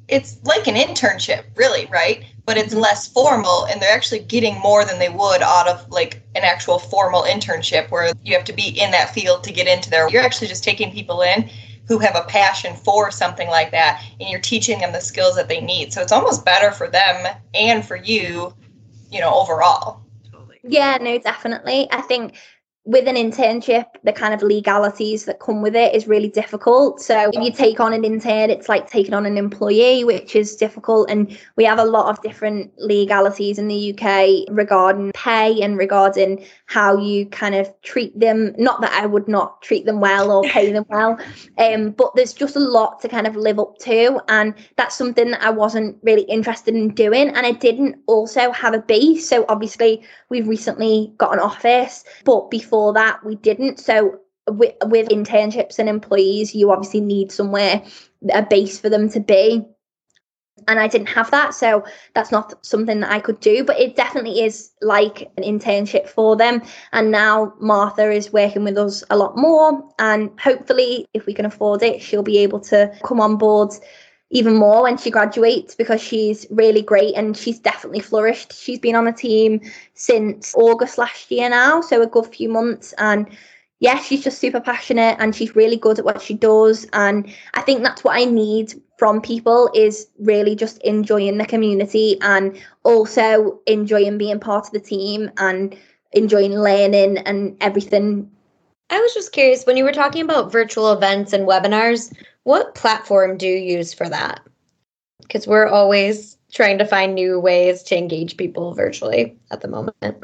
it's like an internship, really, right? But it's less formal, and they're actually getting more than they would out of like an actual formal internship where you have to be in that field to get into there. You're actually just taking people in who have a passion for something like that, and you're teaching them the skills that they need. So it's almost better for them and for you, you know, overall. Yeah, no, definitely. I think with an internship, the kind of legalities that come with it is really difficult. So if you take on an intern, it's like taking on an employee, which is difficult. And we have a lot of different legalities in the UK regarding pay and regarding how you kind of treat them. Not that I would not treat them well or pay them well, um, but there's just a lot to kind of live up to. And that's something that I wasn't really interested in doing. And I didn't also have a base. So obviously, we've recently got an office, but before that we didn't so with, with internships and employees you obviously need somewhere a base for them to be and I didn't have that. So that's not something that I could do, but it definitely is like an internship for them. And now Martha is working with us a lot more. And hopefully, if we can afford it, she'll be able to come on board even more when she graduates because she's really great and she's definitely flourished. She's been on the team since August last year now, so a good few months. And yeah, she's just super passionate and she's really good at what she does. And I think that's what I need from people is really just enjoying the community and also enjoying being part of the team and enjoying learning and everything I was just curious when you were talking about virtual events and webinars, what platform do you use for that? Because we're always trying to find new ways to engage people virtually at the moment.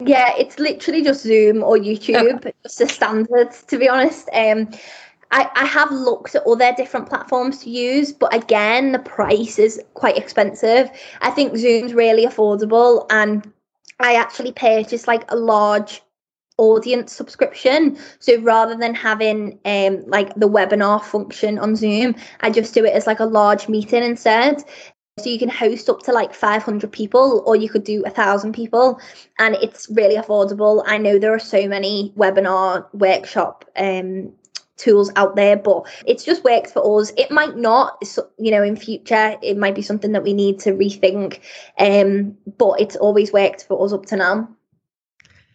Yeah, it's literally just Zoom or YouTube, okay. just the standards, to be honest. Um, I, I have looked at other different platforms to use, but again, the price is quite expensive. I think Zoom's really affordable, and I actually purchased like a large audience subscription. So rather than having um like the webinar function on Zoom, I just do it as like a large meeting instead. So you can host up to like 500 people, or you could do a thousand people, and it's really affordable. I know there are so many webinar workshop um, tools out there, but it's just worked for us. It might not, you know, in future, it might be something that we need to rethink, um, but it's always worked for us up to now.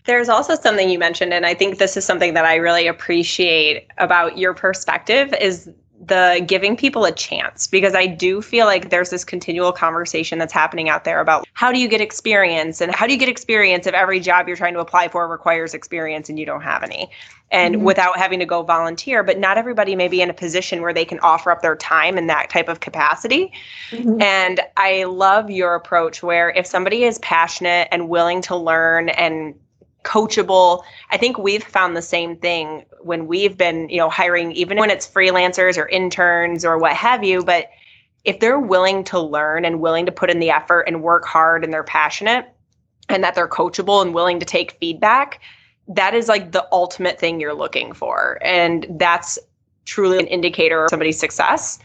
There's also something you mentioned, and I think this is something that I really appreciate about your perspective is the giving people a chance because I do feel like there's this continual conversation that's happening out there about how do you get experience and how do you get experience if every job you're trying to apply for requires experience and you don't have any and mm-hmm. without having to go volunteer but not everybody may be in a position where they can offer up their time in that type of capacity mm-hmm. and I love your approach where if somebody is passionate and willing to learn and coachable. I think we've found the same thing when we've been, you know, hiring, even when it's freelancers or interns or what have you. But if they're willing to learn and willing to put in the effort and work hard and they're passionate and that they're coachable and willing to take feedback, that is like the ultimate thing you're looking for. And that's truly an indicator of somebody's success.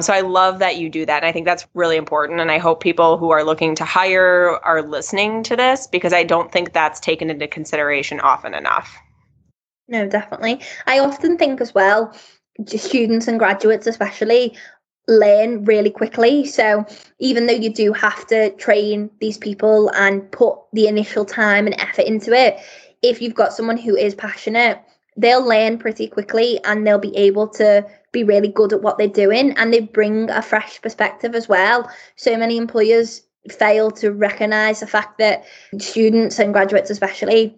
Um, so I love that you do that. And I think that's really important. And I hope people who are looking to hire are listening to this because I don't think that's taken into consideration often enough. No, definitely. I often think as well, students and graduates especially learn really quickly. So even though you do have to train these people and put the initial time and effort into it, if you've got someone who is passionate, they'll learn pretty quickly and they'll be able to be really good at what they're doing and they bring a fresh perspective as well. So many employers fail to recognize the fact that students and graduates, especially,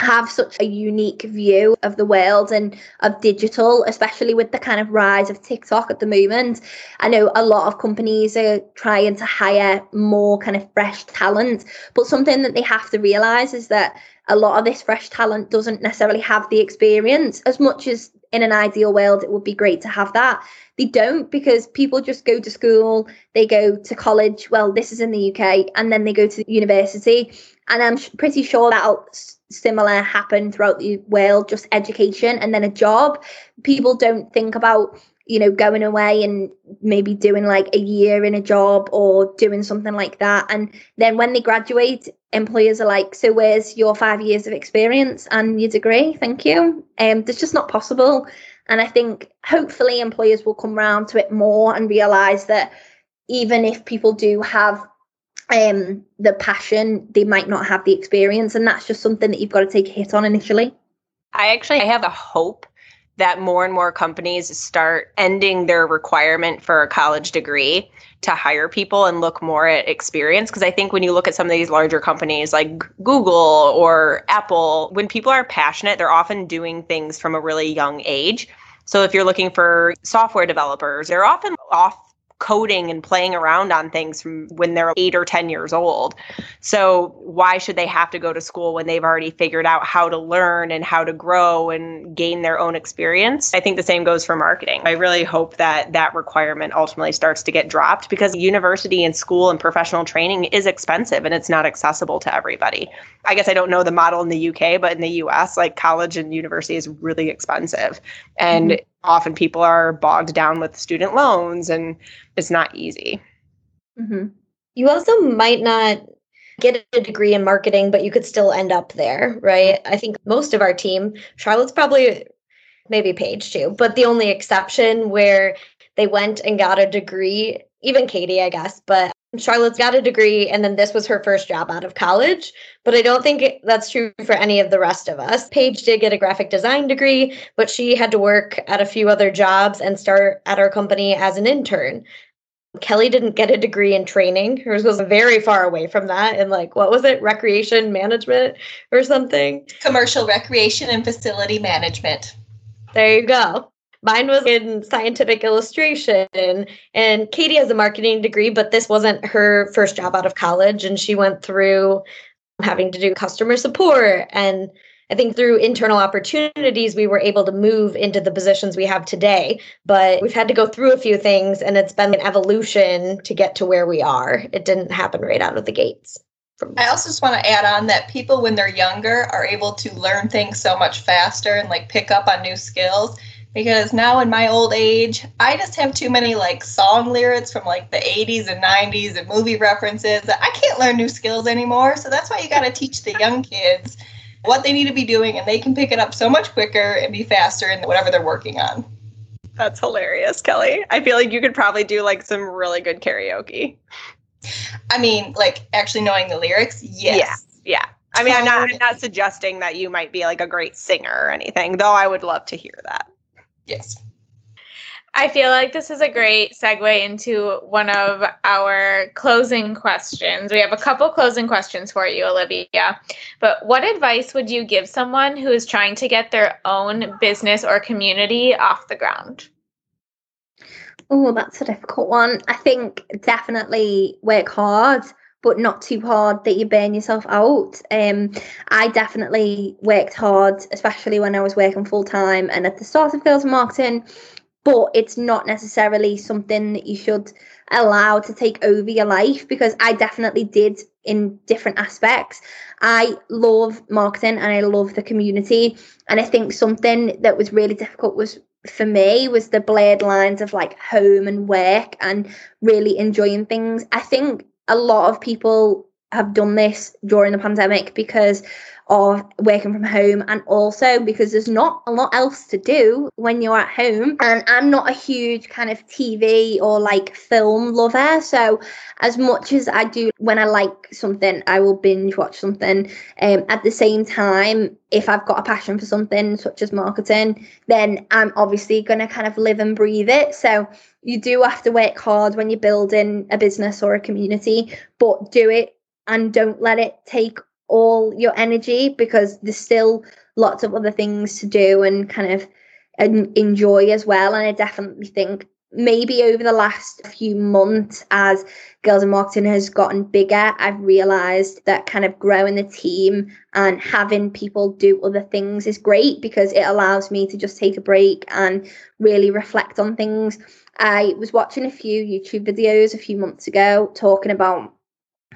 have such a unique view of the world and of digital, especially with the kind of rise of TikTok at the moment. I know a lot of companies are trying to hire more kind of fresh talent, but something that they have to realize is that a lot of this fresh talent doesn't necessarily have the experience as much as in an ideal world it would be great to have that. They don't because people just go to school they go to college well this is in the uk and then they go to university. And i'm pretty sure that'll similar happen throughout the world just education and then a job. People don't think about you know going away and maybe doing like a year in a job or doing something like that. And then when they graduate employers are like so where's your five years of experience and your degree? Thank you. Um that's just not possible. And i think hopefully employers will come around to it more and realize that even if people do have um the passion they might not have the experience. And that's just something that you've got to take a hit on initially. I actually I have a hope that more and more companies start ending their requirement for a college degree to hire people and look more at experience. Because i think when you look at some of these larger companies like google or apple when people are passionate they're often doing things from a really young age. So if you're looking for software developers they're often off coding and playing around on things from when they're eight or 10 years old. So, why should they have to go to school when they've already figured out how to learn and how to grow and gain their own experience? I think the same goes for marketing. I really hope that that requirement ultimately starts to get dropped because university and school and professional training is expensive and it's not accessible to everybody. I guess I don't know the model in the UK, but in the US, like college and university is really expensive. And mm-hmm often people are bogged down with student loans and it's not easy. Mm-hmm. You also might not get a degree in marketing, but you could still end up there, right? I think most of our team, Charlotte's probably maybe Paige too, but the only exception where they went and got a degree, even Katie, I guess, but Charlotte's got a degree and then this was her first job out of college, but I don't think that's true for any of the rest of us. Paige did get a graphic design degree, but she had to work at a few other jobs and start at our company as an intern. Kelly didn't get a degree in training. Hers was very far away from that. And like, what was it? Recreation management or something? Commercial recreation and facility management. There you go. Mine was in scientific illustration. And Katie has a marketing degree, but this wasn't her first job out of college. And she went through having to do customer support and I think through internal opportunities, we were able to move into the positions we have today. But we've had to go through a few things, and it's been an evolution to get to where we are. It didn't happen right out of the gates. I also just want to add on that people, when they're younger, are able to learn things so much faster and like pick up on new skills. Because now in my old age, I just have too many like song lyrics from like the 80s and 90s and movie references. I can't learn new skills anymore. So that's why you got to teach the young kids what they need to be doing, and they can pick it up so much quicker and be faster in whatever they're working on. That's hilarious, Kelly. I feel like you could probably do like some really good karaoke. I mean, like actually knowing the lyrics, yes. Yeah. Yeah. I mean, I'm not I'm not suggesting that you might be like a great singer or anything, though I would love to hear that. Yes. I feel like this is a great segue into one of our closing questions. We have a couple closing questions for you, Olivia. But what advice would you give someone who is trying to get their own business or community off the ground? Oh, that's a difficult one. I think definitely work hard, but not too hard that you burn yourself out. Um, I definitely worked hard, especially when I was working full time and at the start of Girls Marketing but it's not necessarily something that you should allow to take over your life because I definitely did in different aspects. I love marketing and I love the community. And I think something that was really difficult was for me was the blurred lines of like home and work and really enjoying things. I think a lot of people have done this during the pandemic because of working from home and also because there's not a lot else to do when you're at home. And I'm not a huge kind of TV or like film lover so as much as I do when I like something I will binge watch something. Um, at the same time if I've got a passion for something such as marketing then I'm obviously going to kind of live and breathe it. So you do have to work hard when you're building a business or a community but do it and don't let it take all your energy because there's still lots of other things to do and kind of and enjoy as well. And I definitely think maybe over the last few months as girls in marketing has gotten bigger i've realized that kind of growing the team and having people do other things is great because it allows me to just take a break and really reflect on things i was watching a few youtube videos a few months ago talking about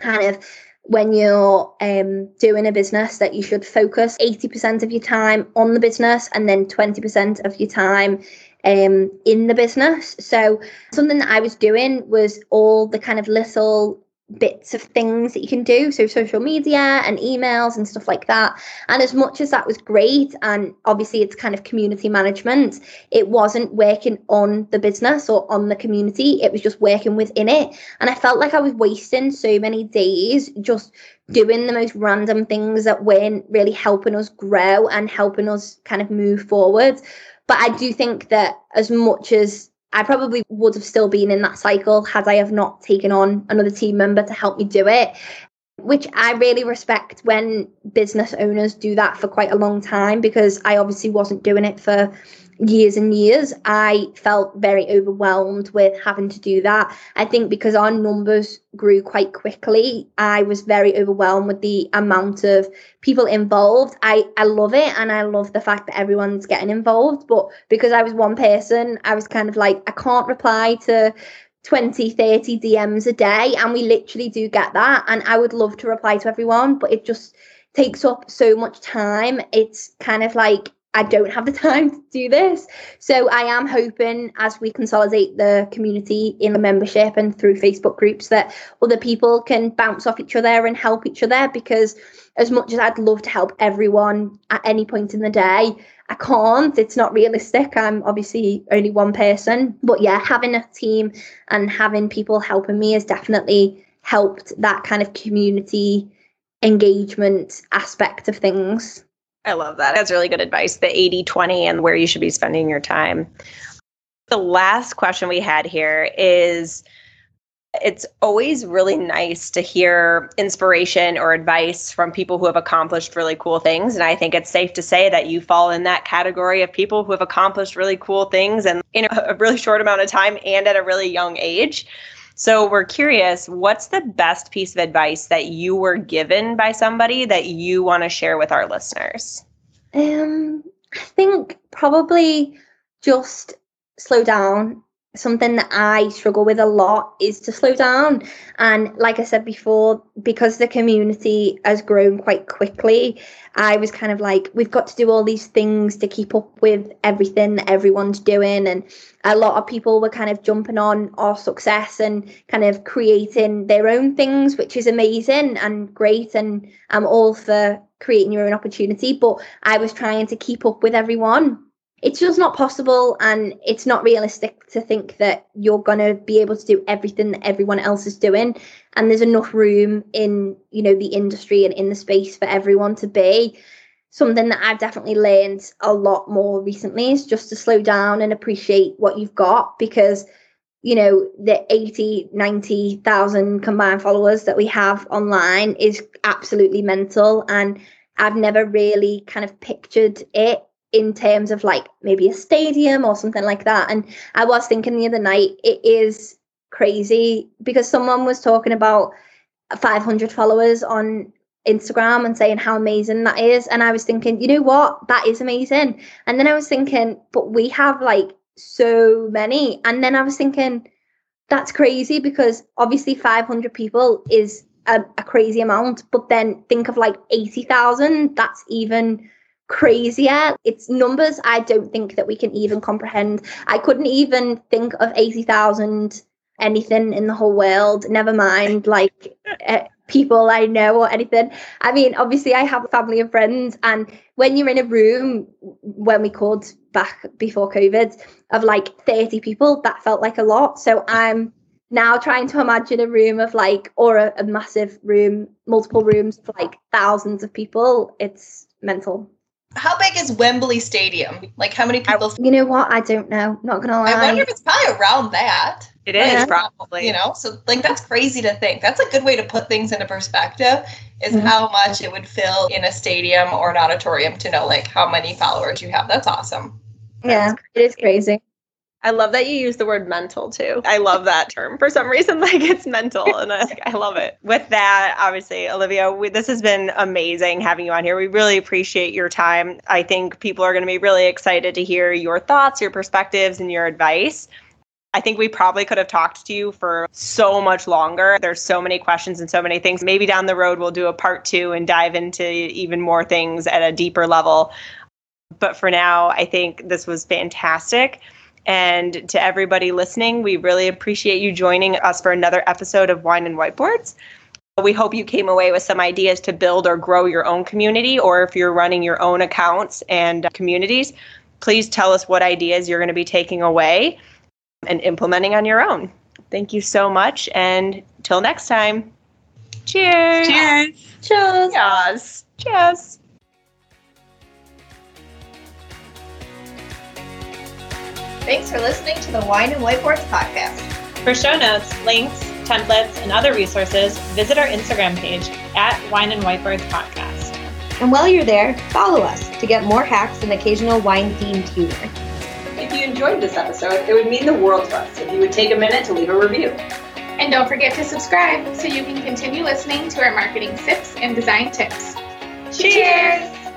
kind of when you're um, doing a business that you should focus 80% of your time on the business and then 20% of your time um, in the business. So, something that I was doing was all the kind of little bits of things that you can do so social media and emails and stuff like that. And as much as that was great and obviously it's kind of community management it wasn't working on the business or on the community it was just working within it. And i felt like i was wasting so many days just doing the most random things that weren't really helping us grow and helping us kind of move forward. But i do think that as much as I probably would have still been in that cycle had I have not taken on another team member to help me do it. Which I really respect when business owners do that for quite a long time because I obviously wasn't doing it for years and years, I felt very overwhelmed with having to do that. I think because our numbers grew quite quickly, I was very overwhelmed with the amount of people involved. I, I love it and I love the fact that everyone's getting involved. But because I was one person, I was kind of like, I can't reply to 20, 30 DMs a day. And we literally do get that. And I would love to reply to everyone, but it just takes up so much time. It's kind of like I don't have the time to do this. So I am hoping as we consolidate the community in the membership and through Facebook groups that other people can bounce off each other and help each other because as much as I'd love to help everyone at any point in the day, I can't. It's not realistic. I'm obviously only one person. But yeah, having a team and having people helping me has definitely helped that kind of community engagement aspect of things. I love that. That's really good advice. The 80 20 and where you should be spending your time. The last question we had here is It's always really nice to hear inspiration or advice from people who have accomplished really cool things. And I think it's safe to say that you fall in that category of people who have accomplished really cool things and in a really short amount of time and at a really young age. So we're curious, what's the best piece of advice that you were given by somebody that you want to share with our listeners? Um, I think probably just slow down something that I struggle with a lot is to slow down. And like I said before, because the community has grown quite quickly, I was kind of like, we've got to do all these things to keep up with everything that everyone's doing. And a lot of people were kind of jumping on our success and kind of creating their own things, which is amazing and great. And I'm all for creating your own opportunity. But I was trying to keep up with everyone it's just not possible and it's not realistic to think that you're going to be able to do everything that everyone else is doing. And there's enough room in you know the industry and in the space for everyone to be. Something that i've definitely learned a lot more recently is just to slow down and appreciate what you've got because you know the 80 90,000 combined followers that we have online is absolutely mental and I've never really kind of pictured it in terms of like maybe a stadium or something like that. And I was thinking the other night, it is crazy because someone was talking about 500 followers on Instagram and saying how amazing that is. And I was thinking, you know what? That is amazing. And then I was thinking, but we have like so many. And then I was thinking, that's crazy because obviously 500 people is a, a crazy amount. But then think of like 80,000, that's even crazier. It's numbers I don't think that we can even comprehend. I couldn't even think of 80,000 anything in the whole world, never mind like uh, people I know or anything. I mean, obviously, I have a family of friends, and when you're in a room, when we called back before COVID, of like 30 people, that felt like a lot. So I'm now trying to imagine a room of like, or a, a massive room, multiple rooms of like thousands of people. It's mental. How big is Wembley Stadium? Like how many people? You know what? I don't know. Not gonna lie. I wonder if it's probably around that. It is Yeah. probably. You know, so like that's crazy to think. That's a good way to put things into perspective. Is Mhm. how much it would fill in a stadium or an auditorium to know like how many followers you have. That's awesome. Yeah, it is crazy. I love that you use the word mental too. I love that term for some reason. Like it's mental, and I, I love it. With that, obviously, Olivia, we, this has been amazing having you on here. We really appreciate your time. I think people are going to be really excited to hear your thoughts, your perspectives, and your advice. I think we probably could have talked to you for so much longer. There's so many questions and so many things. Maybe down the road we'll do a part two and dive into even more things at a deeper level. But for now, I think this was fantastic. And to everybody listening, we really appreciate you joining us for another episode of Wine and Whiteboards. We hope you came away with some ideas to build or grow your own community, or if you're running your own accounts and communities, please tell us what ideas you're going to be taking away and implementing on your own. Thank you so much. And till next time, cheers. Cheers. Cheers. Cheers. Cheers. Thanks for listening to the Wine and Whiteboards podcast. For show notes, links, templates, and other resources, visit our Instagram page at Wine and Whiteboards Podcast. And while you're there, follow us to get more hacks and occasional wine themed humor. If you enjoyed this episode, it would mean the world to us if you would take a minute to leave a review. And don't forget to subscribe so you can continue listening to our marketing tips and design tips. Cheers!